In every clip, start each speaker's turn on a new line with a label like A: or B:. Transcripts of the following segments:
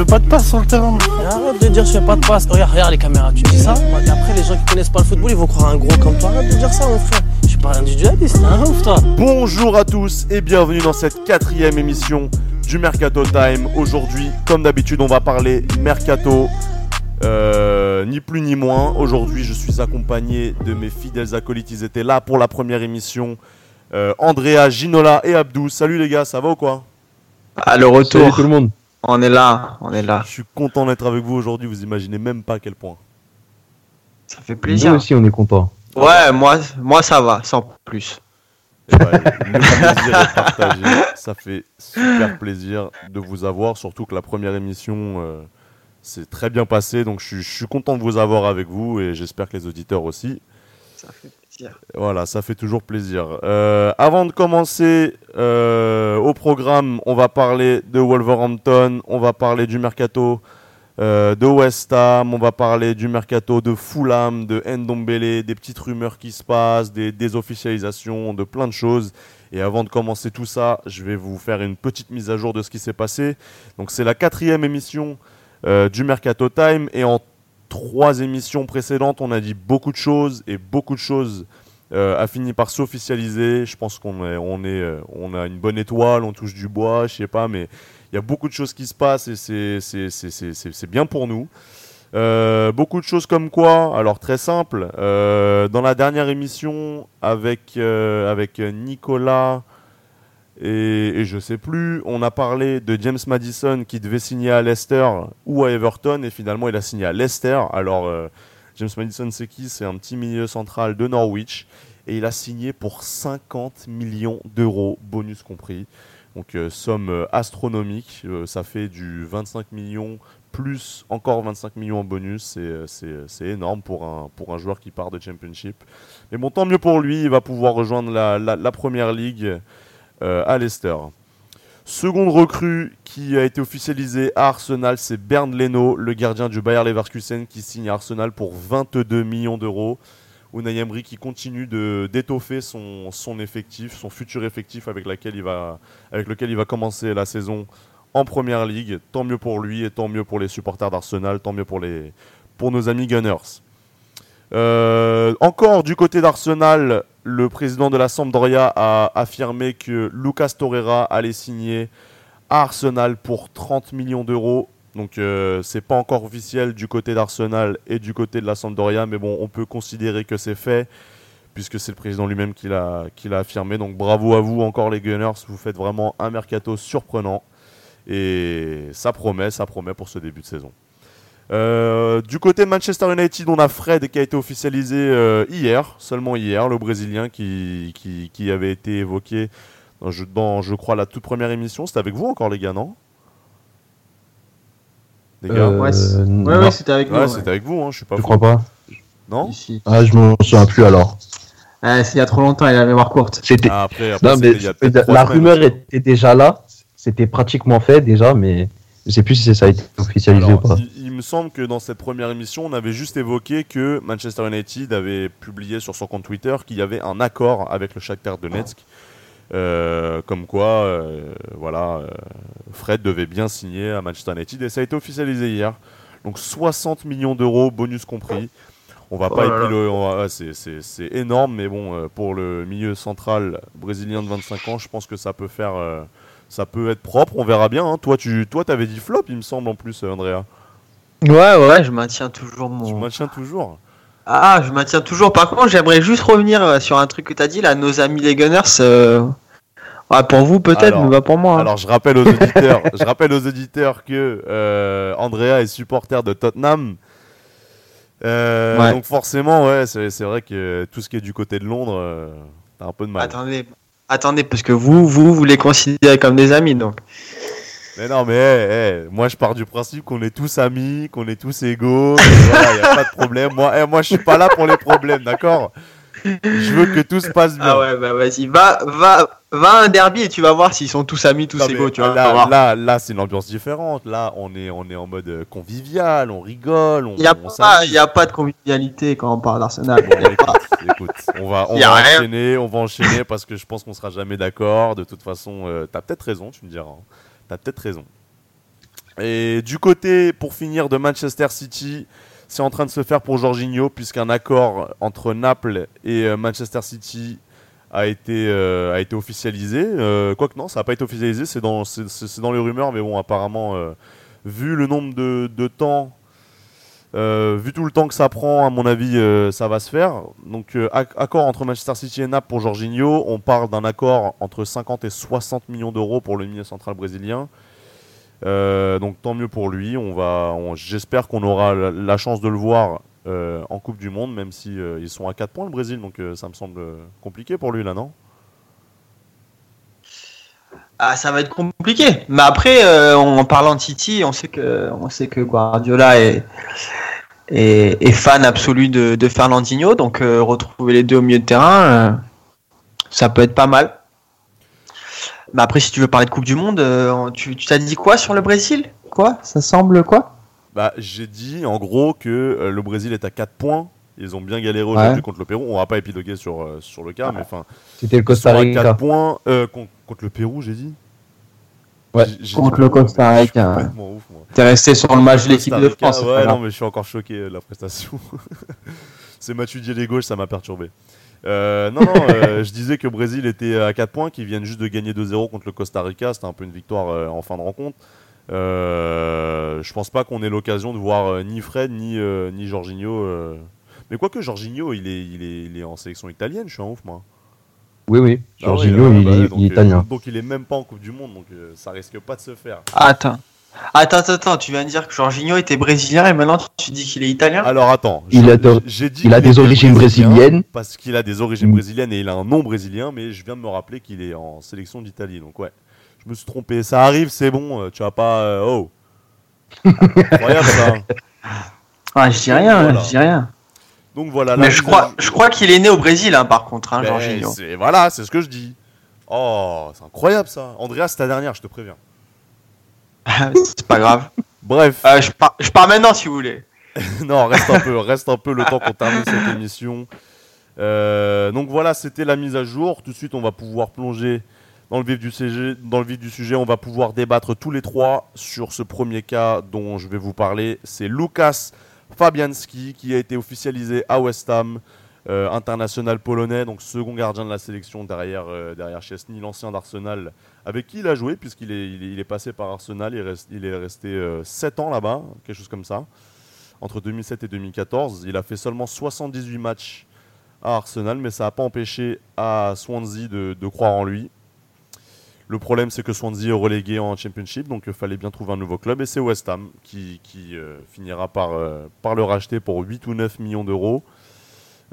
A: veux pas de passe sur le terrain.
B: Arrête de dire je fais pas de passe. Regarde, regarde les caméras, tu dis ça Après, les gens qui connaissent pas le football, ils vont croire un gros comme toi. Arrête de dire ça, mon frère. Je suis pas individualiste, hein, ouf, toi.
A: Bonjour à tous et bienvenue dans cette quatrième émission du Mercato Time. Aujourd'hui, comme d'habitude, on va parler Mercato. Euh, ni plus ni moins. Aujourd'hui, je suis accompagné de mes fidèles acolytes. Ils étaient là pour la première émission. Euh, Andrea, Ginola et Abdou. Salut les gars, ça va ou quoi?
C: À le retour.
D: Salut tout le monde.
C: On est là, on est là.
A: Je suis content d'être avec vous aujourd'hui. Vous imaginez même pas à quel point.
C: Ça fait
D: Nous
C: plaisir.
D: aussi, on est content.
C: Ouais, moi, moi ça va, sans plus.
A: Et ouais, le plaisir est partagé. Ça fait super plaisir de vous avoir. Surtout que la première émission euh, s'est très bien passée. Donc je suis, je suis content de vous avoir avec vous et j'espère que les auditeurs aussi.
C: Ça fait
A: Voilà, ça fait toujours plaisir. Euh, avant de commencer euh, au programme, on va parler de Wolverhampton, on va parler du mercato euh, de West Ham, on va parler du mercato de Fulham, de Ndombele, des petites rumeurs qui se passent, des désofficialisations, de plein de choses. Et avant de commencer tout ça, je vais vous faire une petite mise à jour de ce qui s'est passé. Donc c'est la quatrième émission du Mercato Time et en trois émissions précédentes, on a dit beaucoup de choses et beaucoup de choses euh, a fini par s'officialiser. Je pense qu'on est, euh, on a une bonne étoile, on touche du bois, je sais pas, mais il y a beaucoup de choses qui se passent et c'est, bien pour nous. Euh, beaucoup de choses comme quoi Alors très simple. euh, dans la dernière émission avec avec Nicolas et, et je sais plus, on a parlé de James Madison qui devait signer à Leicester ou à Everton et finalement il a signé à Leicester. Alors euh, James Madison c'est qui? C'est un petit milieu central de Norwich et il a signé pour 50 millions d'euros, bonus compris. Donc euh, somme euh, astronomique, ça fait du 25 millions plus encore 25 millions en bonus, c'est, énorme pour un, pour un joueur qui part de Championship. Mais bon, tant mieux pour lui, il va pouvoir rejoindre la, la, Première Ligue à Leicester. Seconde recrue qui a été officialisée à Arsenal, c'est Bernd Leno, le gardien du Bayer Leverkusen qui signe à Arsenal pour 22 millions d'euros. Unai Emery qui continue d'étoffer son, effectif, son futur effectif avec, lequel il va commencer la saison en première ligue. Tant mieux pour lui et tant mieux pour les supporters d'Arsenal, tant mieux pour nos amis Gunners. Euh, encore du côté d'Arsenal, le président de la Sampdoria a affirmé que Lucas Torreira allait signer à Arsenal pour 30 millions d'euros. Donc euh, c'est pas encore officiel du côté d'Arsenal et du côté de la Sampdoria, mais bon, on peut considérer que c'est fait puisque c'est le président lui-même qui l'a qui l'a affirmé. Donc bravo à vous encore les Gunners, vous faites vraiment un mercato surprenant et ça promet, ça promet pour ce début de saison. Euh, du côté de Manchester United, on a Fred qui a été officialisé euh, hier, seulement hier, le Brésilien qui, qui, qui avait été évoqué dans, je, dans, je crois, la toute première émission. C'était avec vous encore, les gars, non? Les gars
D: Euh,
C: Ouais, c'était avec
A: Ouais,
C: nous.
A: c'était avec vous, hein, je suis pas
D: je
A: fou.
D: crois pas.
A: Non?
C: Ici.
D: Ah, je m'en souviens plus alors.
C: Ah, c'est il y a trop longtemps, il a la mémoire courte.
D: C'était.
A: Ah, Après, après
D: non, mais
A: il y a peut-être
D: la rumeur était déjà là. C'était pratiquement fait déjà, mais je sais plus si ça a été officialisé
A: Alors,
D: ou pas.
A: il, il me semble que dans cette première émission, on avait juste évoqué que Manchester United avait publié sur son compte Twitter qu'il y avait un accord avec le Shakhtar Donetsk, euh, comme quoi, euh, voilà, euh, Fred devait bien signer à Manchester United et ça a été officialisé hier. Donc 60 millions d'euros, bonus compris. On va
C: Oh
A: pas épiloguer, c'est- c'est c'est énorme, mais bon, euh, pour le milieu central brésilien de 25 ans, je pense que ça peut faire, euh, ça peut être propre. On verra bien. hein. Toi, tu, toi, t'avais dit flop, il me semble en plus, euh, Andrea.
C: Ouais, ouais, je maintiens toujours
A: Tu
C: mon.
A: maintiens toujours.
C: Ah, je maintiens toujours. Par contre, j'aimerais juste revenir euh, sur un truc que t'as dit là, nos amis les Gunners. euh, pour vous peut-être, mais pas pour moi. hein.
A: Alors, je rappelle aux auditeurs, je rappelle aux auditeurs que euh, Andrea est supporter de Tottenham. Euh,
C: Ouais.
A: Donc forcément, ouais, c'est c'est vrai que tout ce qui est du côté de Londres, euh, t'as un peu de mal.
C: Attendez, attendez, parce que vous, vous, vous les considérez comme des amis, donc.
A: Mais non, mais hey, hey, moi je pars du principe qu'on est tous amis, qu'on est tous égaux, que voilà, y a pas de problème. Moi, hey, moi je suis pas là pour les problèmes, d'accord? Je veux que tout se passe bien.
C: Ah ouais, bah vas-y, va, va, va à un derby et tu vas voir s'ils sont tous amis, tous
A: Non,
C: égaux, tu vois.
A: là, là, là, c'est une ambiance différente. Là, on est, on est en mode euh, convivial, on rigole, on,
C: Il n'y a, a pas de convivialité quand on parle d'Arsenal.
A: Bon, écoute, écoute, on va, on va enchaîner, on va enchaîner parce que je pense qu'on sera jamais d'accord. De toute façon, euh, t'as peut-être raison, tu me diras. hein. T'as peut-être raison. Et du côté, pour finir, de Manchester City, c'est en train de se faire pour Jorginho, puisqu'un accord entre Naples et euh, Manchester City a été, euh, a été officialisé. Euh, Quoique non, ça n'a pas été officialisé, c'est dans, dans les rumeurs, mais bon, apparemment, euh, vu le nombre de, de temps, euh, vu tout le temps que ça prend, à mon avis, ça va se faire. Donc, ac- accord entre Manchester City et Naples pour Jorginho. On parle d'un accord entre 50 et 60 millions d'euros pour le milieu central brésilien. Donc tant mieux pour lui. On j'espère qu'on aura la chance de le voir euh, en Coupe du Monde, même si euh, ils sont à 4 points le Brésil, donc euh, ça me semble compliqué pour lui là, non?
C: Ah, ça va être compliqué. Mais après, en parlant de City, on sait que, on Guardiola est, fan absolu de, de Fernandinho. Donc, retrouver les deux au milieu de terrain, ça peut être pas mal. Mais après, si tu veux parler de Coupe du Monde, tu t'as dit quoi sur le Brésil? Quoi? Ça semble quoi?
A: Bah, j'ai dit en gros que euh, le Brésil est à 4 points. Ils ont bien galéré
D: Ouais.
A: aujourd'hui contre le Pérou. On va pas épiloguer sur, euh, sur le cas, mais enfin,
D: C'était le Costa
A: à 4
D: Rica.
A: points euh, contre, contre le Pérou, j'ai dit.
D: Ouais.
C: Contre
A: dit
C: le Costa Rica. T'es resté sur le match de l'équipe de
A: Rica,
C: France.
A: Ouais, non, mais je suis encore choqué de la prestation. C'est Matuidi les gauches, ça m'a perturbé. Euh, non, non, euh, je disais que Brésil était à 4 points, qu'ils viennent juste de gagner 2-0 contre le Costa Rica. C'était un peu une victoire euh, en fin de rencontre. Euh, je pense pas qu'on ait l'occasion de voir euh, ni Fred ni, euh, ni Jorginho. euh. Mais quoique Jorginho, il est, il, est, il est en sélection italienne, je suis un ouf, moi.
D: Oui, oui.
A: Ah
D: Jorginho,
A: ouais,
D: il,
A: bah donc,
D: il est
A: euh,
D: italien.
A: donc il est même pas en Coupe du Monde, donc euh, ça risque pas de se faire.
C: Attends. Attends, attends, attends, tu viens de dire que Jorginho était brésilien et maintenant tu dis qu'il est italien?
A: Alors attends,
D: Il a de-
A: dit
D: il a des origines
A: brésilien
D: brésiliennes.
A: Parce qu'il a des origines
D: Mm.
A: brésiliennes et il a un nom brésilien, mais je viens de me rappeler qu'il est en sélection d'Italie. Donc ouais, je me suis trompé. Ça arrive, c'est bon. euh, Tu vas pas. euh, oh. Incroyable ça.
C: Ah, je dis rien,
A: Voilà.
C: je dis rien.
A: Donc voilà.
C: Mais je crois, je crois qu'il est né au Brésil, hein, par contre, hein,
A: Ben,
C: Jorginho.
A: Voilà, c'est ce que je dis. Oh, c'est incroyable ça. Andrea, c'est ta dernière, je te préviens.
C: c'est pas grave.
A: Bref.
C: Euh, je, pars, je pars maintenant si vous voulez.
A: non, reste un peu, reste un peu le temps qu'on termine cette émission. Euh, donc voilà, c'était la mise à jour. Tout de suite, on va pouvoir plonger dans le vif du sujet. On va pouvoir débattre tous les trois sur ce premier cas dont je vais vous parler. C'est Lukas Fabianski qui a été officialisé à West Ham, euh, international polonais, donc second gardien de la sélection derrière euh, derrière Chesney, l'ancien d'Arsenal, avec qui il a joué puisqu'il est, il est, passé par Arsenal. Il, il est resté 7 ans là-bas, quelque chose comme ça entre 2007 et 2014. Il a fait seulement 78 matchs à Arsenal, mais ça n'a pas empêché à Swansea de, de croire en lui. Le problème, c'est que Swansea est relégué en Championship, donc il fallait bien trouver un nouveau club. Et c'est West Ham qui, euh, finira par, euh, par le racheter pour 8 ou 9 millions d'euros.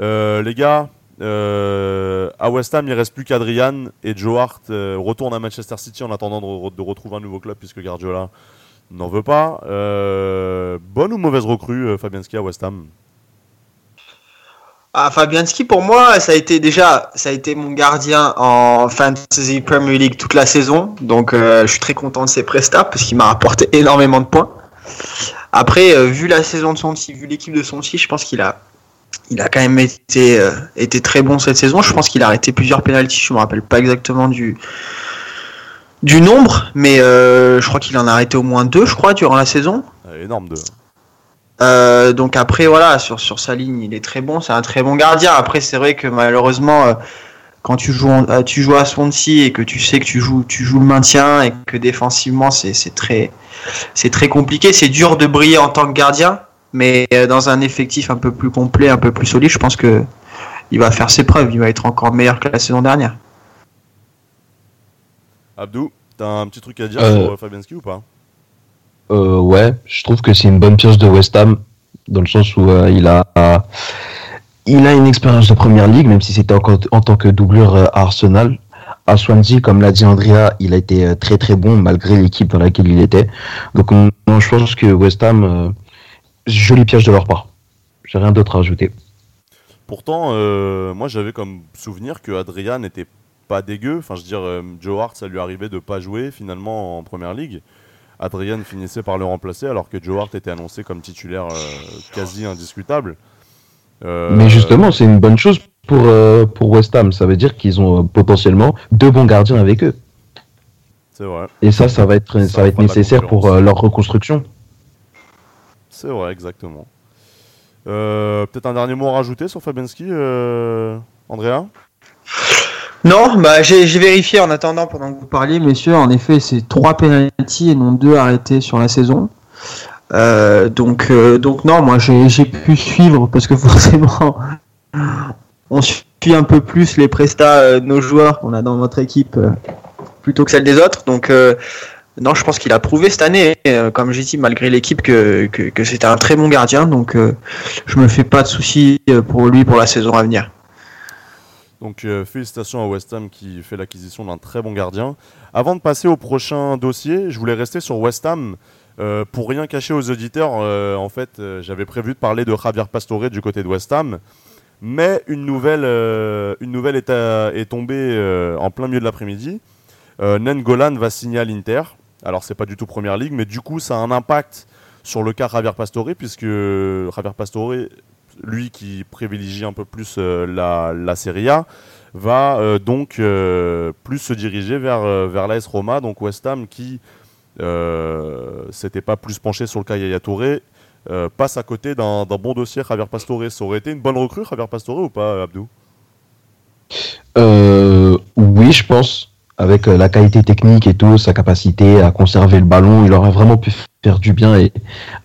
A: Euh, les gars, euh, à West Ham, il ne reste plus qu'Adrian et Joe Hart euh, retourne à Manchester City en attendant de, re- de retrouver un nouveau club puisque Guardiola n'en veut pas. Euh, bonne ou mauvaise recrue, euh, Fabianski à West Ham?
C: Ah, Fabianski, pour moi, ça a été déjà, ça a été mon gardien en Fantasy Premier League toute la saison. Donc, euh, je suis très content de ses prestats parce qu'il m'a rapporté énormément de points. Après, euh, vu la saison de Sonti, vu l'équipe de Sonti, je pense qu'il a, il a quand même été, euh, été très bon cette saison. Je pense qu'il a arrêté plusieurs pénalties. Je me rappelle pas exactement du, du nombre, mais je crois qu'il en a arrêté au moins deux, je crois, durant la saison.
A: Euh, Énorme de.
C: Euh, donc après voilà sur sur sa ligne il est très bon c'est un très bon gardien après c'est vrai que malheureusement euh, quand tu joues en- euh, tu joues à Swansea et que tu sais que tu joues tu joues le maintien et que défensivement c'est c'est très c'est très compliqué c'est dur de briller en tant que gardien mais euh, dans un effectif un peu plus complet un peu plus solide je pense que il va faire ses preuves il va être encore meilleur que la saison dernière
A: Abdou, t'as un petit truc à dire
D: Euh.
A: sur Fabianski ou pas?
D: Euh, ouais, je trouve que c'est une bonne pioche de West Ham, dans le sens où euh, il a il a une expérience de première ligue, même si c'était en tant que doublure euh, à Arsenal. À Swansea, comme l'a dit Andrea, il a été très très bon malgré l'équipe dans laquelle il était. Donc je pense que West Ham, jolie pioche de leur part. J'ai rien d'autre à ajouter.
A: Pourtant, moi j'avais comme souvenir que Adrian n'était pas dégueu. Enfin, je veux dire, Joe Hart, ça lui arrivait de pas jouer finalement en première ligue. Adrian finissait par le remplacer alors que Joe Hart était annoncé comme titulaire euh, quasi indiscutable. Euh,
D: Mais justement, c'est une bonne chose pour, euh, pour West Ham. Ça veut dire qu'ils ont potentiellement deux bons gardiens avec eux.
A: C'est vrai.
D: Et ça, ça va être, ça,
A: Ça
D: va être
A: fera de la
D: nécessaire pour leur reconstruction.
A: C'est vrai, exactement. Peut-être un dernier mot à rajouter sur Fabianski, Andrea?
C: Non, bah j'ai vérifié en attendant pendant que vous parliez, messieurs. En effet, c'est trois pénalties et non deux arrêtés sur la saison. Euh, donc, euh, donc non, moi j'ai pu suivre parce que forcément, on suit un peu plus les prestats euh, de nos joueurs qu'on a dans notre équipe plutôt que celle des autres. Donc, non, je pense qu'il a prouvé cette année, comme j'ai dit, malgré l'équipe, que, que, que c'était un très bon gardien. Donc, je me fais pas de soucis pour lui pour la saison à venir.
A: Donc euh, félicitations à West Ham qui fait l'acquisition d'un très bon gardien. Avant de passer au prochain dossier, je voulais rester sur West Ham. Euh, pour rien cacher aux auditeurs, euh, en fait, j'avais prévu de parler de Javier Pastore du côté de West Ham, mais une nouvelle, une nouvelle est, est tombée en plein milieu de l'après-midi. Nengolan va signer à l'Inter. Alors c'est pas du tout Première Ligue, mais du coup ça a un impact sur le cas Javier Pastore, puisque Javier Pastore, lui qui privilégie un peu plus euh, la, la Serie A, va euh, donc euh, plus se diriger vers, vers l'AS Roma, donc West Ham qui s'était pas plus penché sur le cas Yaya Touré, passe à côté d'un bon dossier Javier Pastore. Ça aurait été une bonne recrue Javier Pastore ou pas Abdou?
D: Oui, je pense. Avec la qualité technique et tout, sa capacité à conserver le ballon, il aurait vraiment pu faire du bien et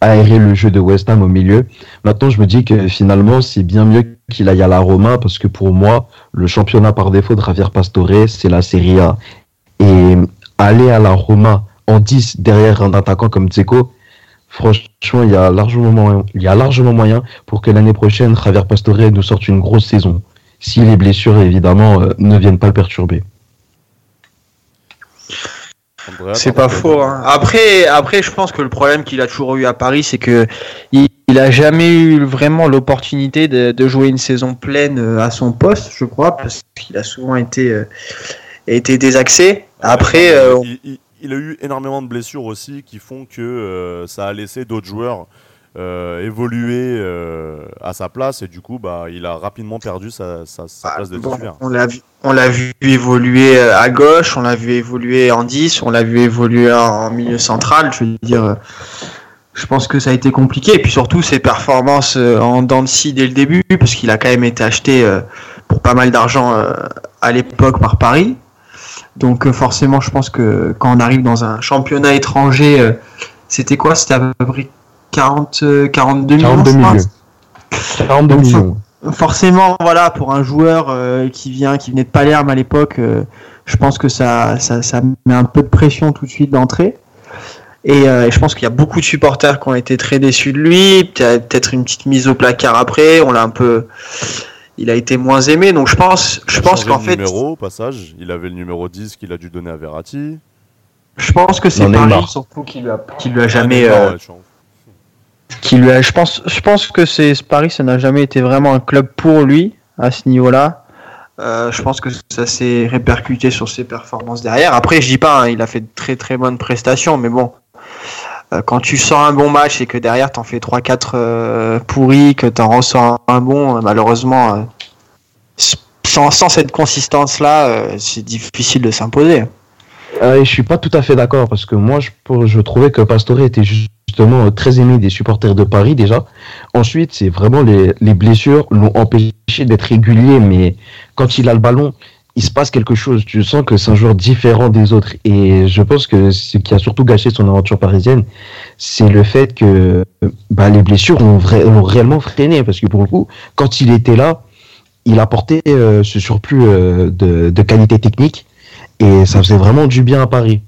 D: aérer le jeu de West Ham au milieu. Maintenant, je me dis que finalement, c'est bien mieux qu'il aille à la Roma parce que pour moi, le championnat par défaut de Javier Pastore, c'est la Serie A. Et aller à la Roma en 10 derrière un attaquant comme Dzeko, franchement, il y a largement moyen, il y a largement moyen pour que l'année prochaine, Javier Pastore nous sorte une grosse saison si les blessures évidemment euh, ne viennent pas le perturber.
C: C'est pas faux. hein. Après, après, je pense que le problème qu'il a toujours eu à Paris, c'est que il, il a jamais eu vraiment l'opportunité de, de jouer une saison pleine euh, à son poste, je crois, parce qu'il a souvent été euh, été désaxé. Après, euh,
A: il, il- il a eu énormément de blessures aussi qui font que euh, ça a laissé d'autres joueurs euh, évoluer euh, à sa place et du coup bah, il a rapidement perdu sa, sa- sa
C: bah,
A: place de
C: bon,
A: titulaire.
C: on l'a vu, on l'a vu évoluer euh, à gauche, on l'a vu évoluer en 10, on l'a vu évoluer en milieu central. Je veux dire, je pense que ça a été compliqué. Et puis surtout ses performances en dents de scie dès le début, parce qu'il a quand même été acheté pour pas mal d'argent à l'époque par Paris. Donc forcément, je pense que quand on arrive dans un championnat étranger, c'était quoi? C'était à peu près 40, euh, 42 millions.
D: 42
C: je crois.
D: millions. 42
C: Donc,
D: millions.
C: forcément, voilà, pour un joueur euh, qui vient, qui venait de Palerme à l'époque, euh, je pense que ça, ça, ça met un peu de pression tout de suite d'entrée. Et, euh, et je pense qu'il y a beaucoup de supporters qui ont été très déçus de lui. Peut-être une petite mise au placard après. On l'a un peu, il a été moins aimé. Donc je pense, je pense qu'en fait,
A: numéro au passage, il avait le numéro 10 qu'il a dû donner à Verratti.
C: je pense que c'est Paris surtout qui lui a, qui lui a jamais,
A: Ah,
C: euh,
A: ouais, je-
C: qui lui a, je pense, je pense que c'est Paris, ça n'a jamais été vraiment un club pour lui à ce niveau-là. Euh, je pense que ça s'est répercuté sur ses performances derrière. Après, je dis pas, hein, il a fait de très très bonnes prestations, mais bon, euh, quand tu sors un bon match et que derrière t'en fais 3-4 euh, pourris, que t'en ressors un bon, malheureusement, sans, sans cette consistance-là, c'est difficile de s'imposer.
D: Je suis pas tout à fait d'accord parce que moi je, je trouvais que Pastore était justement euh, très aimé des supporters de Paris déjà. Ensuite, c'est vraiment les, les blessures l'ont empêché d'être régulier, mais quand il a le ballon, il se passe quelque chose. Tu sens que c'est un joueur différent des autres. Et je pense que ce qui a surtout gâché son aventure parisienne, c'est le fait que bah, les blessures ont réellement freiné. Parce que pour le coup, quand il était là, il apportait euh, ce surplus euh, de, de qualité technique et ça faisait vraiment du bien à Paris.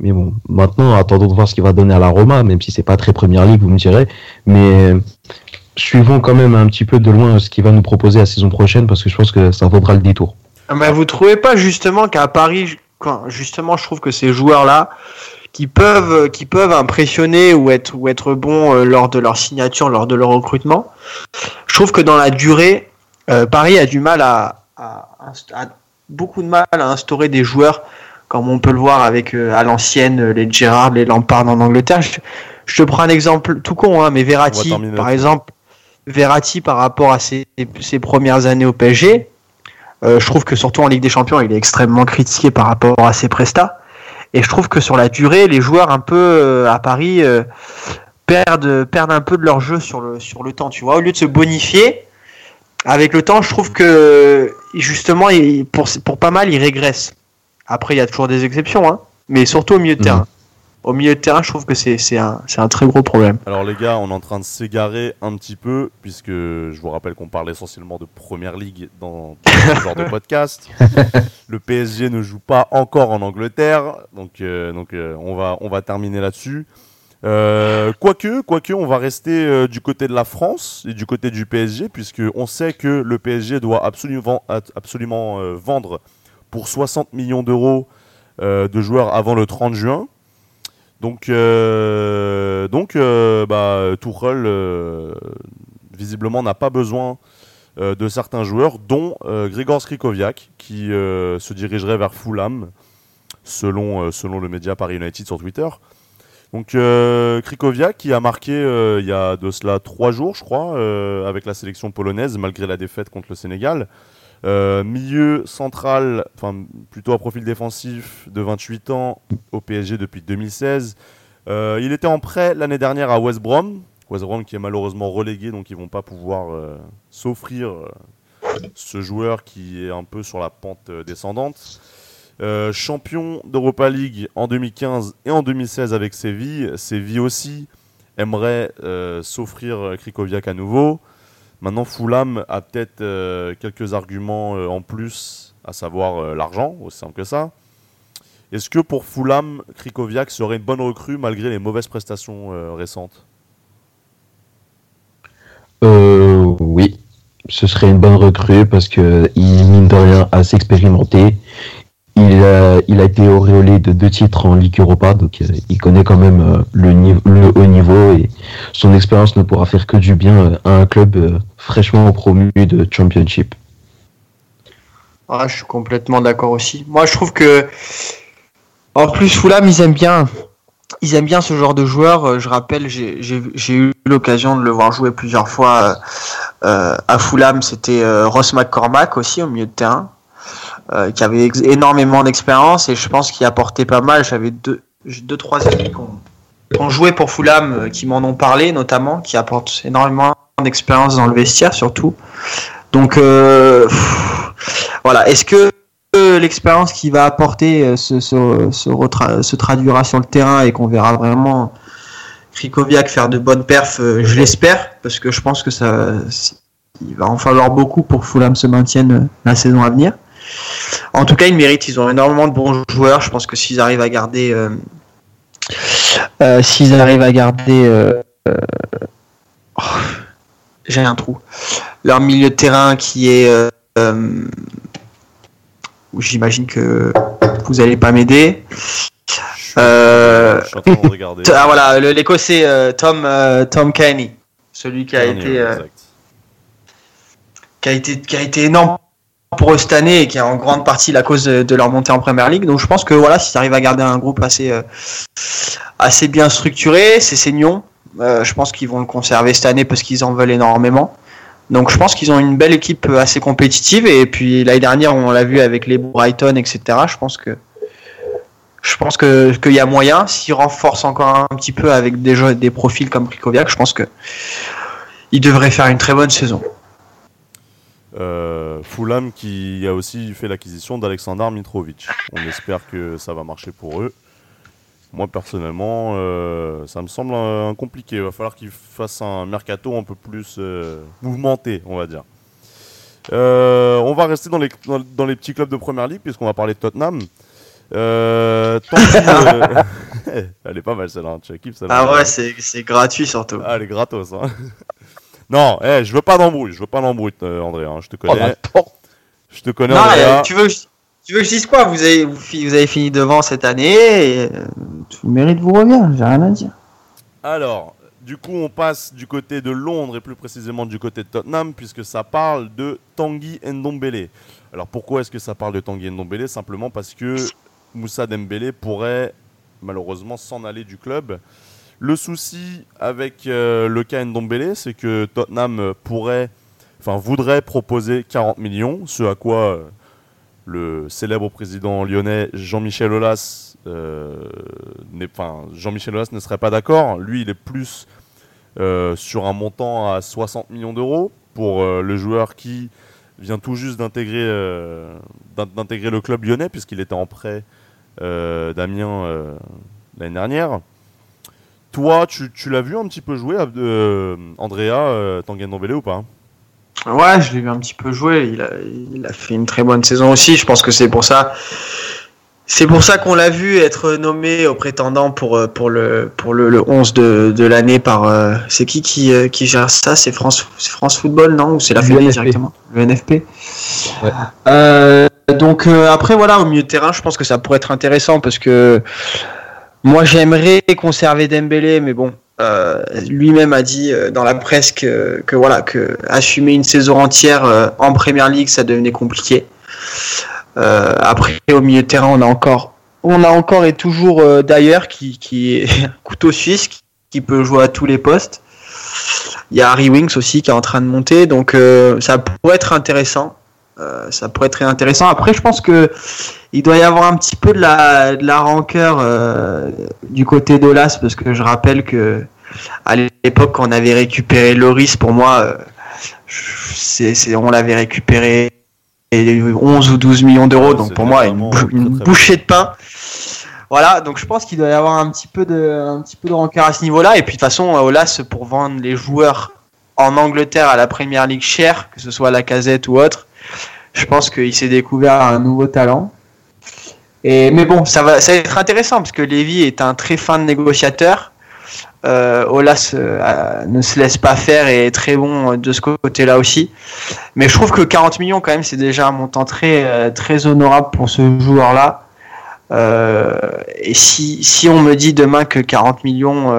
D: Mais bon, maintenant, attendons de voir ce qu'il va donner à la Roma, même si c'est pas très première ligue, vous me direz. Mais suivons quand même un petit peu de loin ce qu'il va nous proposer la saison prochaine, parce que je pense que ça vaudra le détour.
C: Ah, Mais vous trouvez pas justement qu'à Paris, justement, je trouve que ces joueurs-là, qui peuvent, qui peuvent impressionner ou être, ou être bons euh, lors de leur signature, lors de leur recrutement, je trouve que dans la durée, euh, Paris a du mal à- beaucoup de mal à instaurer des joueurs comme on peut le voir avec euh, à l'ancienne euh, les Gerrard, les Lampard en Angleterre. Je, je te prends un exemple tout con, hein, mais Verratti, par exemple, Verratti par rapport à ses, ses premières années au PSG, euh, je trouve que surtout en Ligue des Champions, il est extrêmement critiqué par rapport à ses prestats. Et je trouve que sur la durée, les joueurs un peu à Paris perdent, perdent un peu de leur jeu sur le, sur le temps. Tu vois, au lieu de se bonifier, avec le temps, je trouve que justement, pour, pour pas mal, ils régressent. Après, il y a toujours des exceptions, hein, mais surtout au milieu de terrain. Au milieu de terrain, je trouve que c'est un, un très gros problème.
A: Alors les gars, on est en train de s'égarer un petit peu, puisque je vous rappelle qu'on parle essentiellement de Première Ligue dans ce genre de podcast. Le PSG ne joue pas encore en Angleterre, donc, euh, donc euh, on, va, on va terminer là-dessus. Euh, quoique, quoique, on va rester euh, du côté de la France et du côté du PSG, puisque on sait que le PSG doit absolument, absolument euh, vendre pour 60 millions d'euros de joueurs avant le 30 juin. Donc, donc, bah, Tuchel visiblement n'a pas besoin de certains joueurs, dont Grigor Skrikoviak, qui se dirigerait vers Fulham, selon, selon le média Paris United sur Twitter. Donc euh, Krikoviak qui a marqué euh, il y a de cela trois jours, je crois, euh, avec la sélection polonaise, malgré la défaite contre le Sénégal. Milieu central, enfin plutôt à profil défensif, de 28 ans au PSG depuis 2016. il était en prêt l'année dernière à West Brom. West Brom qui est malheureusement relégué, donc ils vont pas pouvoir s'offrir ce joueur qui est un peu sur la pente descendante. Euh, champion d'Europa League en 2015 et en 2016 avec Séville. Séville aussi aimerait euh, s'offrir Krikoviak à nouveau. Maintenant, Fulham a peut-être euh, quelques arguments en plus, à savoir l'argent, aussi simple que ça. Est-ce que pour Fulham, Krikoviak serait une bonne recrue malgré les mauvaises prestations récentes?
D: Oui, ce serait une bonne recrue parce qu'il mine de rien assez expérimenté. Il a, il a été auréolé de deux titres en Ligue Europa, donc euh, il connaît quand même euh, le, haut niveau et son expérience ne pourra faire que du bien euh, à un club fraîchement promu de Championship.
C: Ah, je suis complètement d'accord aussi. Moi, je trouve que en plus Fulham, ils aiment bien, ils aiment bien ce genre de joueur. Je rappelle, j'ai eu l'occasion de le voir jouer plusieurs fois à Fulham. C'était Ross McCormack aussi au milieu de terrain. Euh, qui avait énormément d'expérience et je pense qu'il apportait pas mal. J'avais deux, deux, trois amis qui ont, joué pour Fulham euh, qui m'en ont parlé notamment, qui apportent énormément d'expérience dans le vestiaire surtout. Donc euh, voilà, est-ce que l'expérience qu'il va apporter se, se, se, traduira sur le terrain et qu'on verra vraiment Krikoviak faire de bonnes perfs, je l'espère, parce que je pense que ça, il va en falloir beaucoup pour que Fulham se maintienne la saison à venir. En tout cas, ils méritent. Ils ont énormément de bons joueurs. Je pense que s'ils arrivent à garder, euh, euh, s'ils arrivent à garder, euh, oh, j'ai un trou. Leur milieu de terrain qui est, j'imagine que vous n'allez pas m'aider. ah voilà, l'Écossais Tom Tom Kenny, celui qui a été qui a été qui a été énorme pour cette année et qui est en grande partie la cause de, leur montée en Première Ligue. Donc je pense que voilà, s'ils arrivent à garder un groupe assez, euh, assez bien structuré, c'est Seignon. Euh, je pense qu'ils vont le conserver cette année parce qu'ils en veulent énormément. Donc je pense qu'ils ont une belle équipe assez compétitive et puis l'année dernière on l'a vu avec les Brighton etc. Je pense que je pense que qu'il y a moyen s'ils renforcent encore un petit peu avec des des profils comme Krikoviak, je pense que ils devraient faire une très bonne saison.
A: Euh, Fulham qui a aussi fait l'acquisition d'Alexander Mitrovic. On espère que ça va marcher pour eux. Moi personnellement, euh, ça me semble un, compliqué. Il va falloir qu'ils fassent un mercato un peu plus euh, mouvementé, on va dire. on va rester dans les, dans, les petits clubs de première ligue puisqu'on va parler de Tottenham. Elle est pas mal celle-là, tu
C: celle-là. Ah ouais, c'est gratuit surtout.
A: Ah, elle est gratos. Hein. Non, eh, je veux pas d'embrouille, je veux pas d'embrouille, euh, André. Hein, je te connais. Oh, je te connais. Non,
C: euh, tu veux, tu veux que je dise quoi? Vous avez, vous, avez fini devant cette année et euh, tout le mérite vous revient. J'ai rien à dire.
A: Alors, du coup, on passe du côté de Londres et plus précisément du côté de Tottenham puisque ça parle de Tanguy Ndombele. Alors pourquoi est-ce que ça parle de Tanguy Ndombele? Simplement parce que Moussa Dembélé pourrait malheureusement s'en aller du club. Le souci avec euh, le cas Ndombele, c'est que Tottenham pourrait, voudrait proposer 40 millions, ce à quoi euh, le célèbre président lyonnais Jean-Michel Aulas, enfin, Jean-Michel Aulas ne serait pas d'accord. Lui, il est plus sur un montant à 60 millions d'euros pour le joueur qui vient tout juste d'intégrer d'intégrer le club lyonnais puisqu'il était en prêt d'Amiens l'année dernière. Toi, tu, l'as vu un petit peu jouer, euh, Andrea euh, Tanguy ou pas?
C: Ouais, je l'ai vu un petit peu jouer. Il a, fait une très bonne saison aussi. Je pense que c'est pour ça. C'est pour ça qu'on l'a vu être nommé au prétendant pour, euh, pour, le, pour le, 11 de, l'année par. Euh, c'est qui, qui qui gère ça? C'est France, France Football, non? Ou c'est la Fédé directement? Le NFP Donc après, voilà, au milieu de terrain, je pense que ça pourrait être intéressant parce que moi, j'aimerais conserver Dembélé, mais bon, euh, lui-même a dit euh, dans la presse que, voilà que assumer une saison entière euh, en Première League, ça devenait compliqué. après, au milieu de terrain, on a encore, on a encore et toujours d'ailleurs qui, qui est couteau suisse, qui, peut jouer à tous les postes. Il y a Harry Winks aussi qui est en train de monter, donc ça pourrait être intéressant. Euh, ça pourrait être très intéressant. Après, je pense que il doit y avoir un petit peu de la, de la rancœur euh, du côté d'Olas, parce que je rappelle que à l'époque, quand on avait récupéré Loris, pour moi, euh, c'est, on l'avait récupéré 11 ou 12 millions d'euros, donc pour moi, une, bouchée de pain. Voilà, donc je pense qu'il doit y avoir un petit peu de, un petit peu de rancœur à ce niveau-là. Et puis de toute façon, Olas, pour vendre les joueurs en Angleterre à la Première Ligue cher, que ce soit la casette ou autre, je pense qu'il s'est découvert un nouveau talent. Et, mais bon, ça va, ça va être intéressant parce que Lévy est un très fin négociateur. Euh, Olas euh, ne se laisse pas faire et est très bon de ce côté-là aussi. Mais je trouve que 40 millions, quand même, c'est déjà un montant très, euh, très honorable pour ce joueur-là. Euh, et si, si on me dit demain que 40 millions,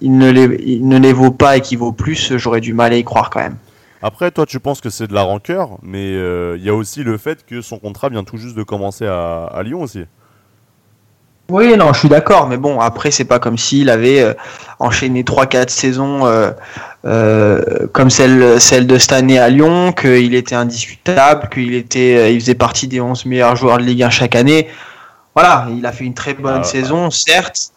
C: il, ne les, il ne les vaut pas et qu'il vaut plus, j'aurais du mal à y croire quand même.
A: Après, toi, tu penses que c'est de la rancœur, mais il euh, y a aussi le fait que son contrat vient tout juste de commencer à, Lyon aussi.
C: Oui, non, je suis d'accord, mais bon, après, c'est pas comme s'il avait euh, enchaîné 3-4 saisons euh, comme celle, celle de cette année à Lyon, qu'il était indiscutable, qu'il était, il faisait partie des 11 meilleurs joueurs de Ligue 1 chaque année. Voilà, il a fait une très bonne ah, saison, certes,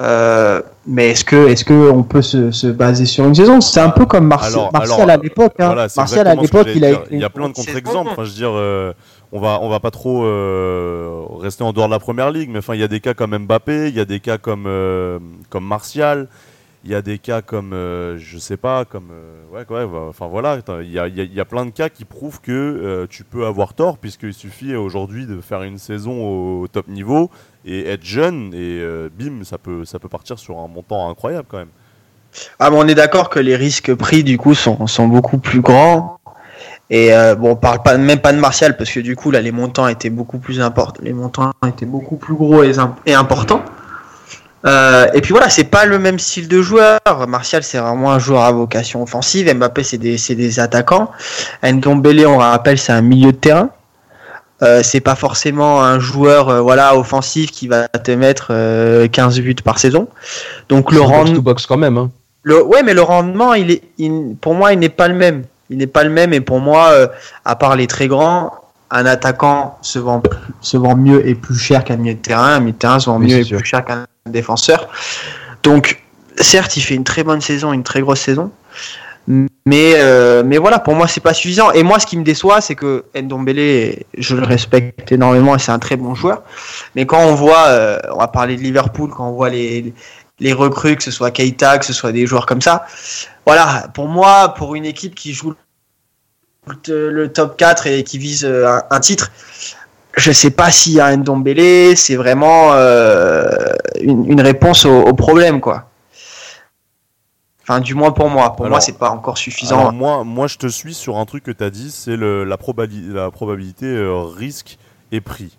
C: euh, mais est-ce que est-ce que on peut se, se, baser sur une saison? C'est un peu comme Martial, Martial à l'époque. Hein. Martial à l'époque, il a.
A: Il y a plein de contre-exemples. Enfin, je veux dire, euh, on va on va pas trop euh, rester en dehors de la première ligue, mais enfin, il y a des cas comme Mbappé, il y a des cas comme comme Martial. Il y a des cas comme, je sais pas, comme, ouais, ouais, enfin voilà, il y a, y a, plein de cas qui prouvent que tu peux avoir tort, puisqu'il suffit aujourd'hui de faire une saison au top niveau, et être jeune et euh, bim ça peut ça peut partir sur un montant incroyable quand même.
C: Ah on est d'accord que les risques pris du coup sont, sont beaucoup plus grands et euh, bon on parle pas même pas de Martial parce que du coup là les montants étaient beaucoup plus importants les montants étaient beaucoup plus gros et importants. Euh, et puis voilà, c'est pas le même style de joueur. Martial, c'est vraiment un joueur à vocation offensive. Mbappé, c'est des, des attaquants. Ndombele, on rappelle, c'est un milieu de terrain. Euh, c'est pas forcément un joueur euh, voilà offensif qui va te mettre 15 euh, buts par saison. Donc le rendement
D: box quand même. Hein.
C: Le ouais, mais le rendement, il est, pour moi, il n'est pas le même. Il n'est pas le même et pour moi, à part les très grands, un attaquant se vend se vend mieux et plus cher qu'un milieu de terrain. Un milieu de terrain se vend mieux et plus cher qu'un défenseur. Donc certes, il fait une très bonne saison, une très grosse saison. Mais, euh, mais voilà, pour moi, c'est pas suffisant. Et moi, ce qui me déçoit, c'est que Ndombele, je le respecte énormément et c'est un très bon joueur. Mais quand on voit, euh, on va parler de Liverpool, quand on voit les, les recrues, que ce soit Keita, que ce soit des joueurs comme ça, voilà, pour moi, pour une équipe qui joue le top 4 et qui vise euh, un, titre, je sais pas s'il y a Ndombele, c'est vraiment une, une, réponse au, au problème, quoi. Enfin, du moins pour moi. Pour moi, c'est pas encore suffisant.
A: moi, moi, je te suis sur un truc que tu as dit, c'est la, la probabilité euh, risque et prix.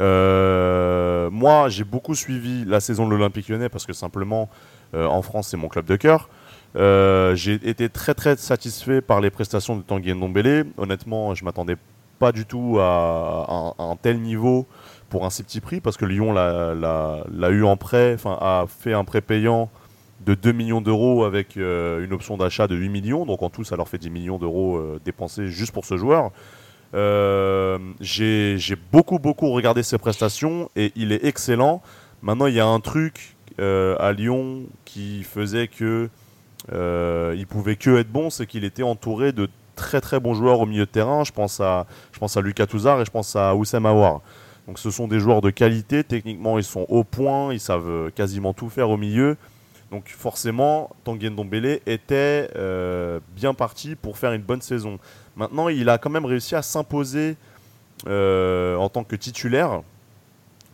A: Euh, moi, j'ai beaucoup suivi la saison de l'Olympique lyonnais parce que simplement, euh, en France, c'est mon club de cœur. j'ai été très très satisfait par les prestations de Tanguy Ndombele. Honnêtement, je m'attendais pas du tout à, un tel niveau pour un si petit prix parce que Lyon l'a eu en prêt, enfin a fait un prêt payant de 2 millions d'euros avec euh, une option d'achat de 8 millions. Donc en tout, ça leur fait 10 millions d'euros euh, dépensés juste pour ce joueur. Euh, j'ai beaucoup, beaucoup regardé ses prestations et il est excellent. Maintenant, il y a un truc à Lyon qui faisait que il pouvait que être bon, c'est qu'il était entouré de très très bons joueurs au milieu de terrain. Je pense à, je pense à Lucas Touzard et je pense à Oussem Aouar. Donc ce sont des joueurs de qualité. Techniquement, ils sont au point, ils savent euh, quasiment tout faire au milieu. Donc forcément, Tanguy Ndombele était euh, bien parti pour faire une bonne saison. Maintenant, il a quand même réussi à s'imposer euh, en tant que titulaire,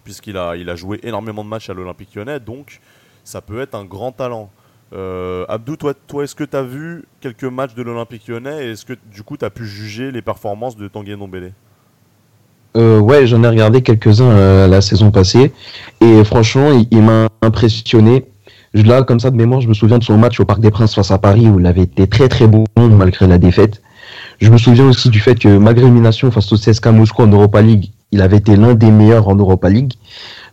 A: puisqu'il a, il a joué énormément de matchs à l'Olympique lyonnais, donc ça peut être un grand talent. Euh, Abdou, toi, toi est-ce que tu as vu quelques matchs de l'Olympique lyonnais et est-ce que du coup tu as pu juger les performances de Tanguy Ndombele?
D: Euh, ouais, j'en ai regardé quelques-uns euh, la saison passée. Et franchement, il, m'a impressionné. Je- Là, comme ça, de mémoire, je me souviens de son match au Parc des Princes face à Paris où il avait été très très bon malgré la défaite. Je me souviens aussi du fait que malgré l'élimination face au CSKA Moscou en Europa League, il avait été l'un des meilleurs en Europa League.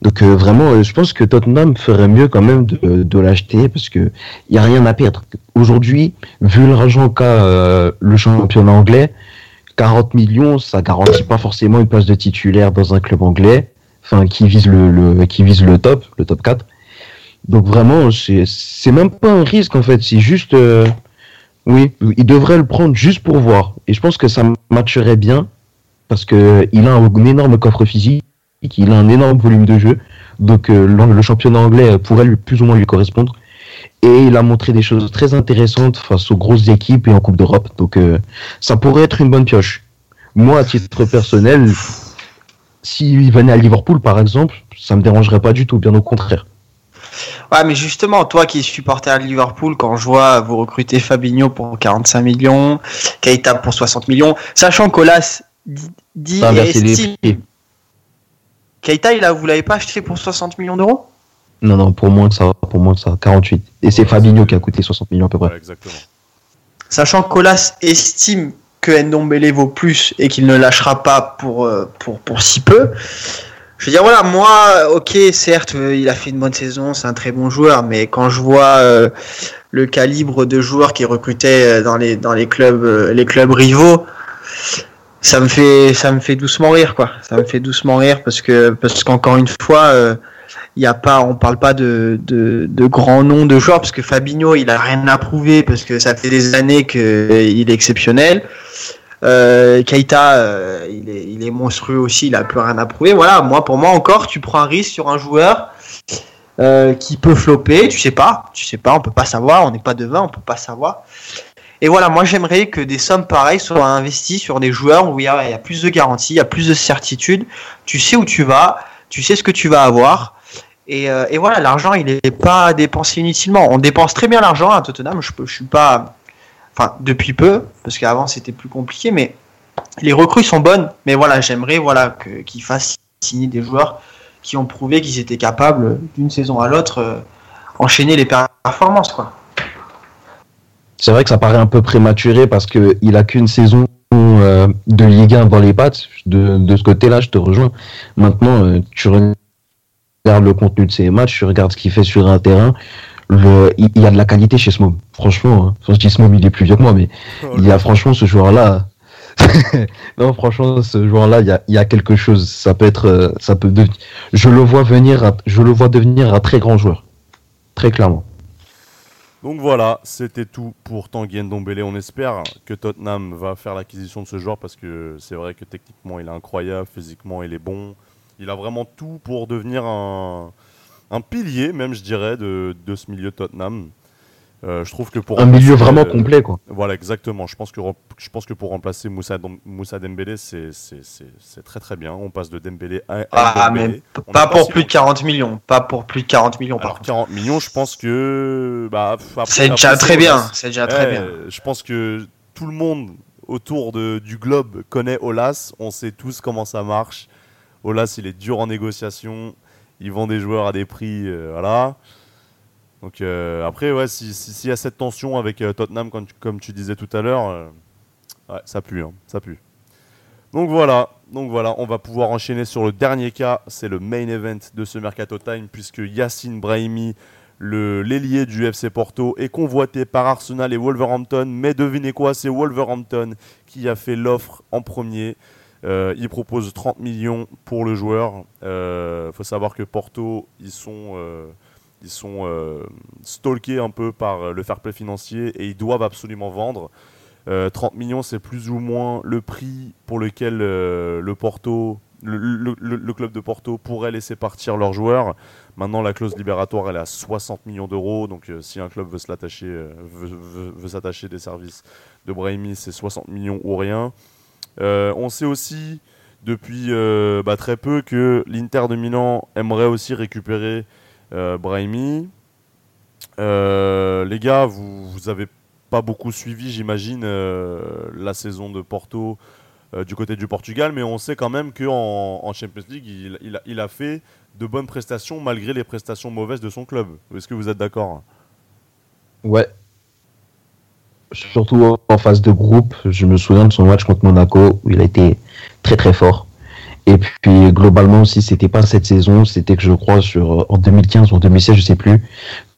D: Donc euh, vraiment, euh, je pense que Tottenham ferait mieux quand même de, de l'acheter parce que il y a rien à perdre. Aujourd'hui, vu l'argent qu'a euh, le championnat anglais, 40 millions, ça garantit pas forcément une place de titulaire dans un club anglais, enfin qui vise le, le qui vise le top, le top 4. Donc vraiment, c'est c'est même pas un risque en fait, c'est juste euh, oui, il devrait le prendre juste pour voir. Et je pense que ça matcherait bien parce que il a un énorme coffre physique, il a un énorme volume de jeu. Donc euh, le championnat anglais pourrait lui, plus ou moins lui correspondre. Et il a montré des choses très intéressantes face aux grosses équipes et en Coupe d'Europe. Donc euh, ça pourrait être une bonne pioche. Moi, à titre personnel, s'il venait à Liverpool, par exemple, ça me dérangerait pas du tout, bien au contraire.
C: Ouais, mais justement, toi qui es supporter de Liverpool, quand je vois vous recruter Fabinho pour 45 millions, Keita pour 60 millions, sachant qu'Olas dit, et estime-. Keita, il a, vous l'avez pas acheté pour 60 millions d'euros?
D: Non, non, pour moins que ça, pour moins que ça, 48. Et c'est Fabinho qui a coûté 60 millions à peu près.
A: Ouais, exactement.
C: Sachant qu'Olas estime que Ndombele vaut plus et qu'il ne lâchera pas pour, euh, pour, pour si peu. Je veux dire, voilà, moi, ok, certes, euh, il a fait une bonne saison, c'est un très bon joueur, mais quand je vois euh, le calibre de joueurs qui recrutaient euh, dans les, dans les clubs, les clubs rivaux, ça me fait, ça me fait doucement rire, quoi. Ça me fait doucement rire parce que, parce qu'encore une fois, euh, il y a pas, on parle pas de, de, de grands noms de joueurs parce que Fabinho, il a rien à prouver parce que ça fait des années que il est exceptionnel. Euh, Keita, euh, il, est, monstrueux aussi, il a plus rien à prouver. Voilà, moi pour moi encore, tu prends un risque sur un joueur euh, qui peut flopper, tu sais pas, tu sais pas, on peut pas savoir, on n'est pas devin, on peut pas savoir. Et voilà, moi j'aimerais que des sommes pareilles soient investies sur des joueurs où il y a, plus de garantie, il y a plus de certitude, tu sais où tu vas, tu sais ce que tu vas avoir. Et, euh, voilà, l'argent, il n'est pas dépensé inutilement. On dépense très bien l'argent à Tottenham. Je, je suis pas, enfin, depuis peu, parce qu'avant c'était plus compliqué, mais les recrues sont bonnes. Mais voilà, j'aimerais voilà qu'ils fassent signer des joueurs qui ont prouvé qu'ils étaient capables d'une saison à l'autre euh, enchaîner les performances, quoi.
D: C'est vrai que ça paraît un peu prématuré parce que il a qu'une saison euh, de Ligue 1 dans les pattes. De, de ce côté-là, je te rejoins. Maintenant, euh, tu regardes le contenu de ses matchs, tu regardes ce qu'il fait sur un terrain. Le, il, il y a de la qualité chez Smom. Franchement, hein. Enfin, je dis Smom, il est plus vieux que moi, mais il y a franchement ce joueur-là. non, franchement, ce joueur-là, il y a, il y a quelque chose. Ça peut être, euh, ça peut devenir. Je le vois venir, à- je le vois devenir un très grand joueur, très clairement.
A: Donc voilà, c'était tout pour Tanguy Ndombele. On espère que Tottenham va faire l'acquisition de ce joueur parce que c'est vrai que techniquement il est incroyable, physiquement il est bon. Il a vraiment tout pour devenir un, pilier, même je dirais, de, de ce milieu Tottenham. Euh, je trouve que pour
D: Un milieu
A: remplacer,
D: vraiment
A: euh,
D: complet, quoi.
A: Voilà, exactement. Je pense que, je pense que pour remplacer Moussa, Moussa Dembélé, c'est c'est- c'est- c'est très très bien. On passe de Dembélé à, à
C: Ah,
A: Ndombele.
C: mais
A: On
C: pas pour
A: si
C: plus de 40 millions. Pas pour plus de 40 millions, par
A: Alors
C: contre.
A: 40 millions, je pense que... Bah,
C: C'est
A: après,
C: déjà très bien. C'est déjà très
A: Ouais,
C: bien.
A: Je pense que tout le monde autour de, du globe connaît Olas. On sait tous comment ça marche. Olas, il est dur en négociation. Il vend des joueurs à des prix. euh, voilà. Donc euh, après, ouais, si- si- s'il y a cette tension avec euh, Tottenham, comme tu, disais tout à l'heure, euh, ça pue, hein, ça pue. Donc voilà, donc voilà, on va pouvoir enchaîner sur le dernier cas. C'est le main event de ce Mercato Time, puisque Yacine Brahimi, l'ailier du FC Porto, est convoité par Arsenal et Wolverhampton. Mais devinez quoi, c'est Wolverhampton qui a fait l'offre en premier. Euh, il propose 30 millions pour le joueur. Il faut savoir que Porto, ils sont, ils sont euh, stalkés un peu par le fair play financier et ils doivent absolument vendre. 30 millions, c'est plus ou moins le prix pour lequel le Porto, le, club de Porto pourrait laisser partir leurs joueurs. Maintenant, la clause libératoire, elle est à 60 millions d'euros. Donc, euh, si un club veut euh, veut, s'attacher des services de Brahimi, c'est 60 millions ou rien. Euh, on sait aussi depuis euh, bah, très peu que l'Inter de Milan aimerait aussi récupérer euh, Brahimi. Euh, les gars, vous, vous avez pas beaucoup suivi, j'imagine, euh, la saison de Porto euh, du côté du Portugal, mais on sait quand même qu'en en Champions League, il, il a, il a fait de bonnes prestations malgré les prestations mauvaises de son club. Est-ce que vous êtes d'accord?
D: Ouais. Surtout en phase de groupe, je me souviens de son match contre Monaco où il a été très très fort. Et puis globalement aussi, c'était pas cette saison, c'était que je crois sur en 2015 ou en 2016, je sais plus,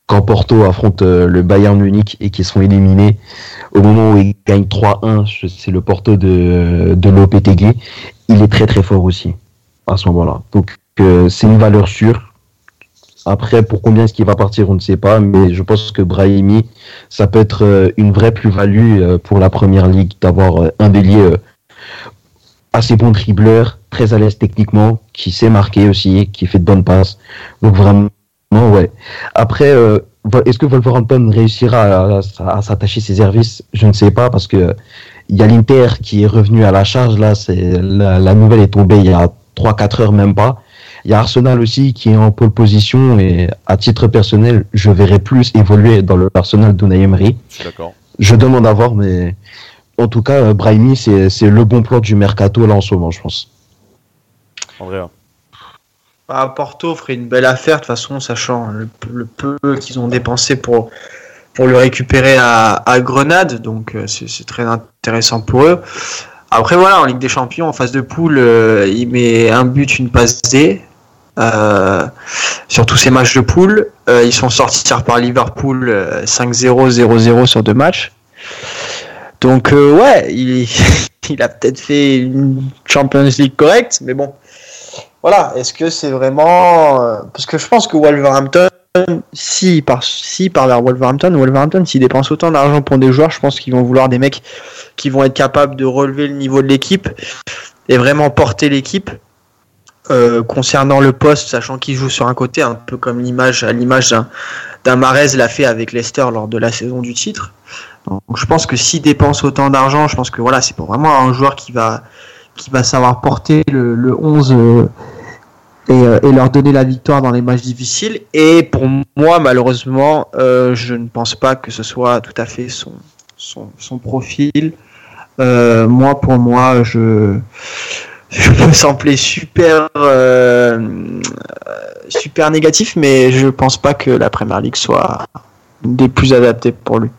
D: quand Porto affronte euh, le Bayern Munich et qu'ils sont éliminés au moment où ils gagnent 3-1, je- c'est le Porto de de Lopetegui, il est très très fort aussi à ce moment-là. Donc euh, c'est une valeur sûre. Après, pour combien est-ce qu'il va partir, on ne sait pas, mais je pense que Brahimi, ça peut être euh, une vraie plus-value euh, pour la première ligue d'avoir euh, un bélier euh, assez bon dribbleur, très à l'aise techniquement, qui sait marquer aussi, qui fait de bonnes passes. Donc vraiment, ouais. Après, euh, est-ce que Wolverhampton réussira à, à- à s'attacher ses services? Je ne sais pas parce que il y a l'Inter qui est revenu à la charge là. C'est la, la nouvelle est tombée il y a 3-4 heures même pas. Il y a Arsenal aussi qui est en pole position et à titre personnel, je verrais plus évoluer dans le Arsenal d'Unai Emery.
A: Je suis d'accord.
D: Je demande à voir, mais en tout cas, euh, Brahimi, c'est c'est le bon plan du mercato là en ce moment, je pense.
A: Andrea.
C: Bah, Porto ferait une belle affaire, de toute façon, sachant le, le peu qu'ils ont dépensé pour, pour le récupérer à, à Grenade. Donc, euh, c'est c'est très intéressant pour eux. Après, voilà, en Ligue des Champions, en phase de poule, euh, il met un but, une passe D. euh, sur tous ces matchs de poule. Euh, ils sont sortis par Liverpool euh, 5-0, 0-0 sur deux matchs. Donc, euh, ouais, il, il a peut-être fait une Champions League correcte, mais bon. Voilà, est-ce que c'est vraiment. euh, Parce que je pense que Wolverhampton, si par, si par Wolverhampton, Wolverhampton, s'ils dépensent autant d'argent pour des joueurs, je pense qu'ils vont vouloir des mecs qui vont être capables de relever le niveau de l'équipe et vraiment porter l'équipe. Euh, concernant le poste, sachant qu'il joue sur un côté, un peu comme l'image, à l'image d'un, d'un Marez l'a fait avec Leicester lors de la saison du titre. Donc, je pense que s'il dépense autant d'argent, je pense que voilà, c'est pour vraiment un joueur qui va, qui va savoir porter le, le 11 euh, et, euh, et leur donner la victoire dans les matchs difficiles. Et pour moi, malheureusement, euh, je ne pense pas que ce soit tout à fait son, son, profil. Moi, pour moi, je, je me semblais super, super négatif, mais je pense pas que la Première Ligue soit des plus adaptées pour lui.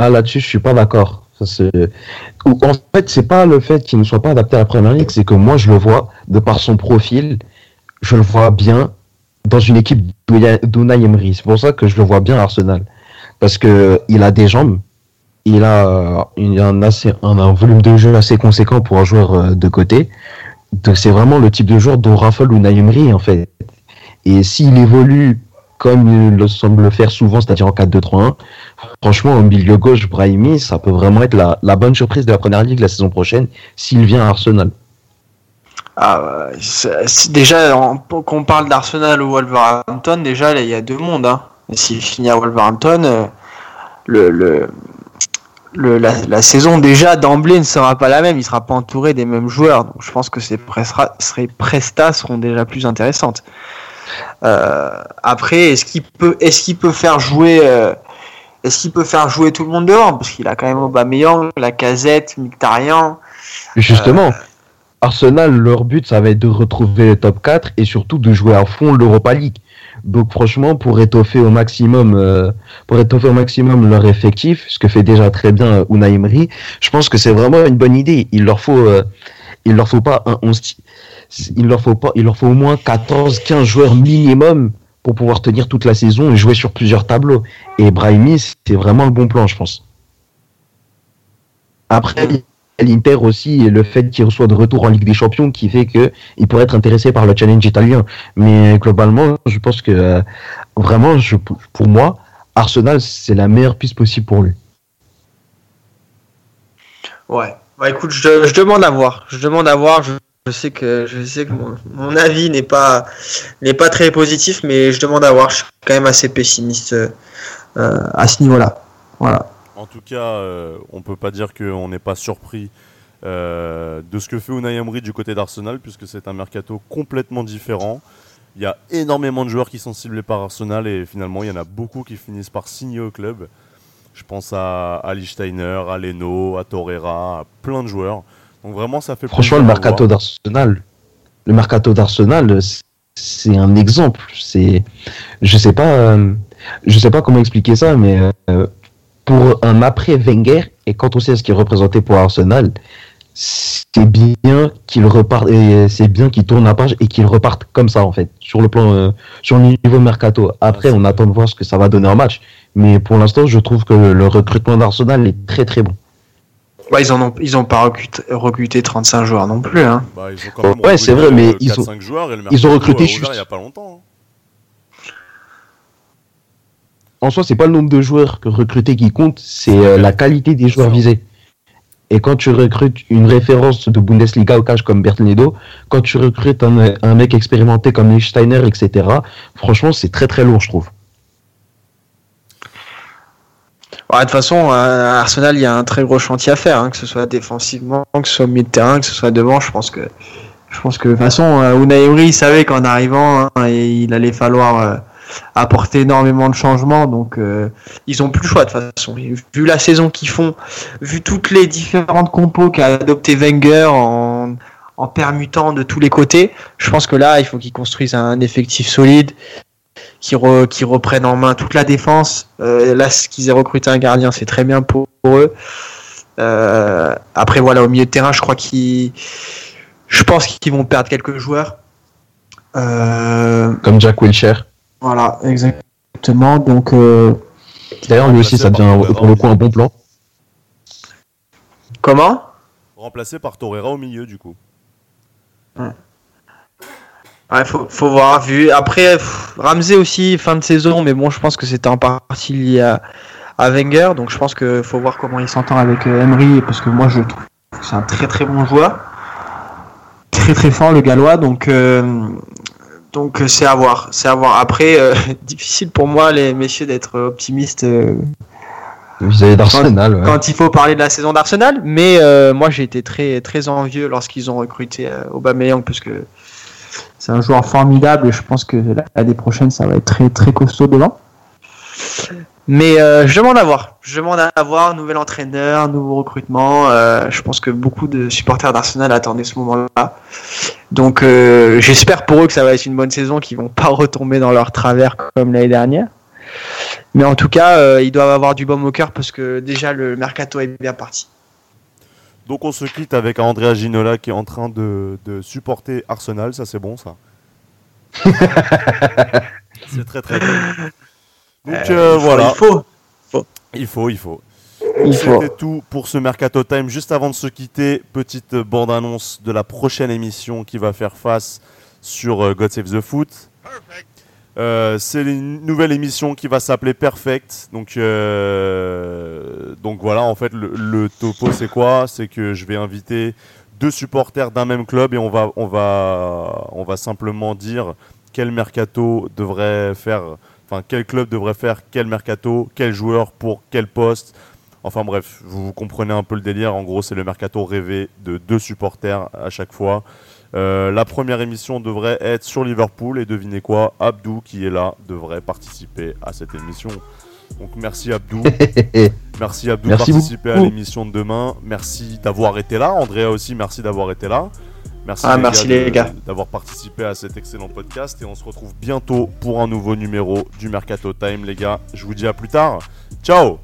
D: Ah, là-dessus, je suis pas d'accord. En fait, c'est pas le fait qu'il ne soit pas adapté à la première ligue, c'est que moi, je le vois, de par son profil, je le vois bien dans une équipe d'Unai Emery. C'est pour ça que je le vois bien à Arsenal. Parce que il a des jambes, il a, a un, assez, un volume de jeu assez conséquent pour un joueur euh, de côté. Donc, c'est vraiment le type de joueur dont raffole Unai Emery, en fait. Et s'il évolue comme il le semble le faire souvent, c'est-à-dire en 4-2-3-1, franchement, au milieu gauche, Brahimi, ça peut vraiment être la, la bonne surprise de la première ligue la saison prochaine s'il vient à Arsenal.
C: Ah, déjà, qu'on parle d'Arsenal ou Wolverhampton, déjà, il y a deux mondes. Hein. S'il finit à Wolverhampton, euh, la, saison, déjà, d'emblée, ne sera pas la même. Il sera pas entouré des mêmes joueurs. Donc, je pense que ses, prestats seront déjà plus intéressantes. Euh, après, est-ce qu'il peut, est-ce peut faire jouer, euh, est-ce qu'il peut faire jouer tout le monde dehors? Parce qu'il a quand même Aubameyang, la casette, Mkhitaryan.
D: Justement, Arsenal, leur but, ça va être de retrouver le top 4 et surtout de jouer à fond l'Europa League. Donc franchement, pour étoffer au maximum, euh, pour étoffer au maximum leur effectif, ce que fait déjà très bien euh, Unai Emery, je pense que c'est vraiment une bonne idée. Il leur faut, euh, il leur faut pas un 11, il leur faut au moins 14, 15 joueurs minimum pour pouvoir tenir toute la saison et jouer sur plusieurs tableaux. Et Brahimi, c'est vraiment le bon plan, je pense. Après, l'Inter aussi, le fait qu'il soit de retour en Ligue des Champions qui fait que il pourrait être intéressé par le challenge italien. Mais globalement, je pense que euh, vraiment, pour moi, Arsenal, c'est la meilleure piste possible pour lui.
C: Ouais. Bah écoute, je, demande à voir. Je demande à voir. Je, sais que je sais que mon, mon avis n'est pas n'est pas très positif, mais je demande à voir. Je suis quand même assez pessimiste euh, à ce niveau-là. Voilà.
A: En tout cas, euh, on peut pas dire qu'on n'est pas surpris euh, de ce que fait Unai Emery du côté d'Arsenal, puisque c'est un mercato complètement différent. Il y a énormément de joueurs qui sont ciblés par Arsenal et finalement, il y en a beaucoup qui finissent par signer au club. Je pense à Ali Steiner, à Leno, à Torreira, à plein de joueurs. Donc vraiment, ça fait
D: Franchement, le
A: à
D: mercato d'Arsenal, le mercato d'Arsenal, c'est un exemple. C'est, je sais pas, euh, je sais pas comment expliquer ça, mais euh, pour un après Wenger et quand on sait ce qu'il représentait pour Arsenal, c'est bien qu'il reparte, et c'est bien qu'il tourne la page et qu'il reparte comme ça en fait sur le plan, euh, sur le niveau mercato. Après, on attend de voir ce que ça va donner en match, mais pour l'instant, je trouve que le recrutement d'Arsenal est très très bon.
C: Ouais, ils en ont ils ont pas recruté, recruté 35 joueurs non plus. Hein.
A: Bah, ils ont quand même
D: Ouais, c'est vrai,
A: recruté,
D: mais
A: euh,
D: ils ont-
A: 4-5 joueurs et le
D: ils ont recruté juste.
A: il y a pas longtemps. hein.
D: en soi, c'est pas le nombre de joueurs que recruter qui compte, c'est euh, la qualité des joueurs visés. Et quand tu recrutes une référence de Bundesliga au cash comme Bertledo, quand tu recrutes un, mec expérimenté comme Lichtsteiner, etc., franchement, c'est très très lourd, je trouve.
C: Ouais, de toute façon, à Arsenal, il y a un très gros chantier à faire, hein, que ce soit défensivement, que ce soit au milieu de terrain, que ce soit devant. Je pense que, je pense que de toute façon, euh, Unai Emery il savait qu'en arrivant, hein, il allait falloir euh, apporter énormément de changements. Donc, euh, ils ont plus le choix de toute façon. Vu la saison qu'ils font, vu toutes les différentes compos qu'a adopté Wenger en, en permutant de tous les côtés, je pense que là, il faut qu'ils construisent un effectif solide qui, re- reprennent en main toute la défense. Euh, là, ce qu'ils aient recruté un gardien, c'est très bien pour, eux. Euh, après, voilà, au milieu de terrain, je crois qu'ils. Je pense qu'ils vont perdre quelques joueurs.
D: Comme Jack Wilshere.
C: Voilà, exactement. Donc, euh,
D: D'ailleurs, lui aussi, ça devient pour le coup un bon plan.
C: comment?
A: Remplacé par Torreira au milieu, du coup.
C: Ouais, faut, faut voir. Vu. Après, pff, Ramsey aussi, fin de saison, mais bon, je pense que c'était en partie lié à, à Wenger, donc je pense que faut voir comment il s'entend avec euh, Emery, parce que moi je trouve que c'est un très très bon joueur, très très fort le gallois, donc euh, donc euh, c'est à voir, c'est à voir. Après, euh, difficile pour moi les messieurs d'être optimistes euh,
D: Vis-à-vis d'Arsenal, ouais.
C: quand il faut parler de la saison d'Arsenal, mais euh, moi j'ai été très très envieux lorsqu'ils ont recruté Aubameyang parce que c'est un joueur formidable et je pense que l'année prochaine ça va être très très costaud devant. Mais euh, je demande à voir, je demande à voir nouvel entraîneur, nouveau recrutement. euh, je pense que beaucoup de supporters d'Arsenal attendaient ce moment-là. Donc euh, j'espère pour eux que ça va être une bonne saison, qu'ils vont pas retomber dans leur travers comme l'année dernière. Mais en tout cas, ils doivent avoir du baume au cœur parce que déjà le mercato est bien parti.
A: Donc on se quitte avec Andrea Ginola qui est en train de, de supporter Arsenal, ça c'est bon ça. c'est très très bon. Donc euh,
C: Il faut-
A: voilà,
C: Il faut.
A: il faut, il faut.
C: Il faut.
A: C'était tout pour ce Mercato Time. Juste avant de se quitter, petite bande-annonce de la prochaine émission qui va faire face sur euh, God Save the Foot. Euh, c'est une nouvelle émission qui va s'appeler Perfect. Donc, euh, donc voilà, en fait, le, le topo, c'est quoi? C'est que je vais inviter deux supporters d'un même club et on va, on va, on va simplement dire quel mercato devrait faire, enfin quel club devrait faire quel mercato, quel joueur pour quel poste. Enfin bref, vous, vous comprenez un peu le délire. En gros, c'est le mercato rêvé de deux supporters à chaque fois. Euh, la première émission devrait être sur Liverpool et devinez quoi, Abdou qui est là devrait participer à cette émission. Donc merci Abdou, merci Abdou de participer à l'émission de demain. Merci d'avoir été là, Andrea aussi merci d'avoir été là. Merci,
C: Ah, merci les gars.
A: d'avoir participé à cet excellent podcast et on se retrouve bientôt pour un nouveau numéro du Mercato Time les gars. Je vous dis à plus tard. Ciao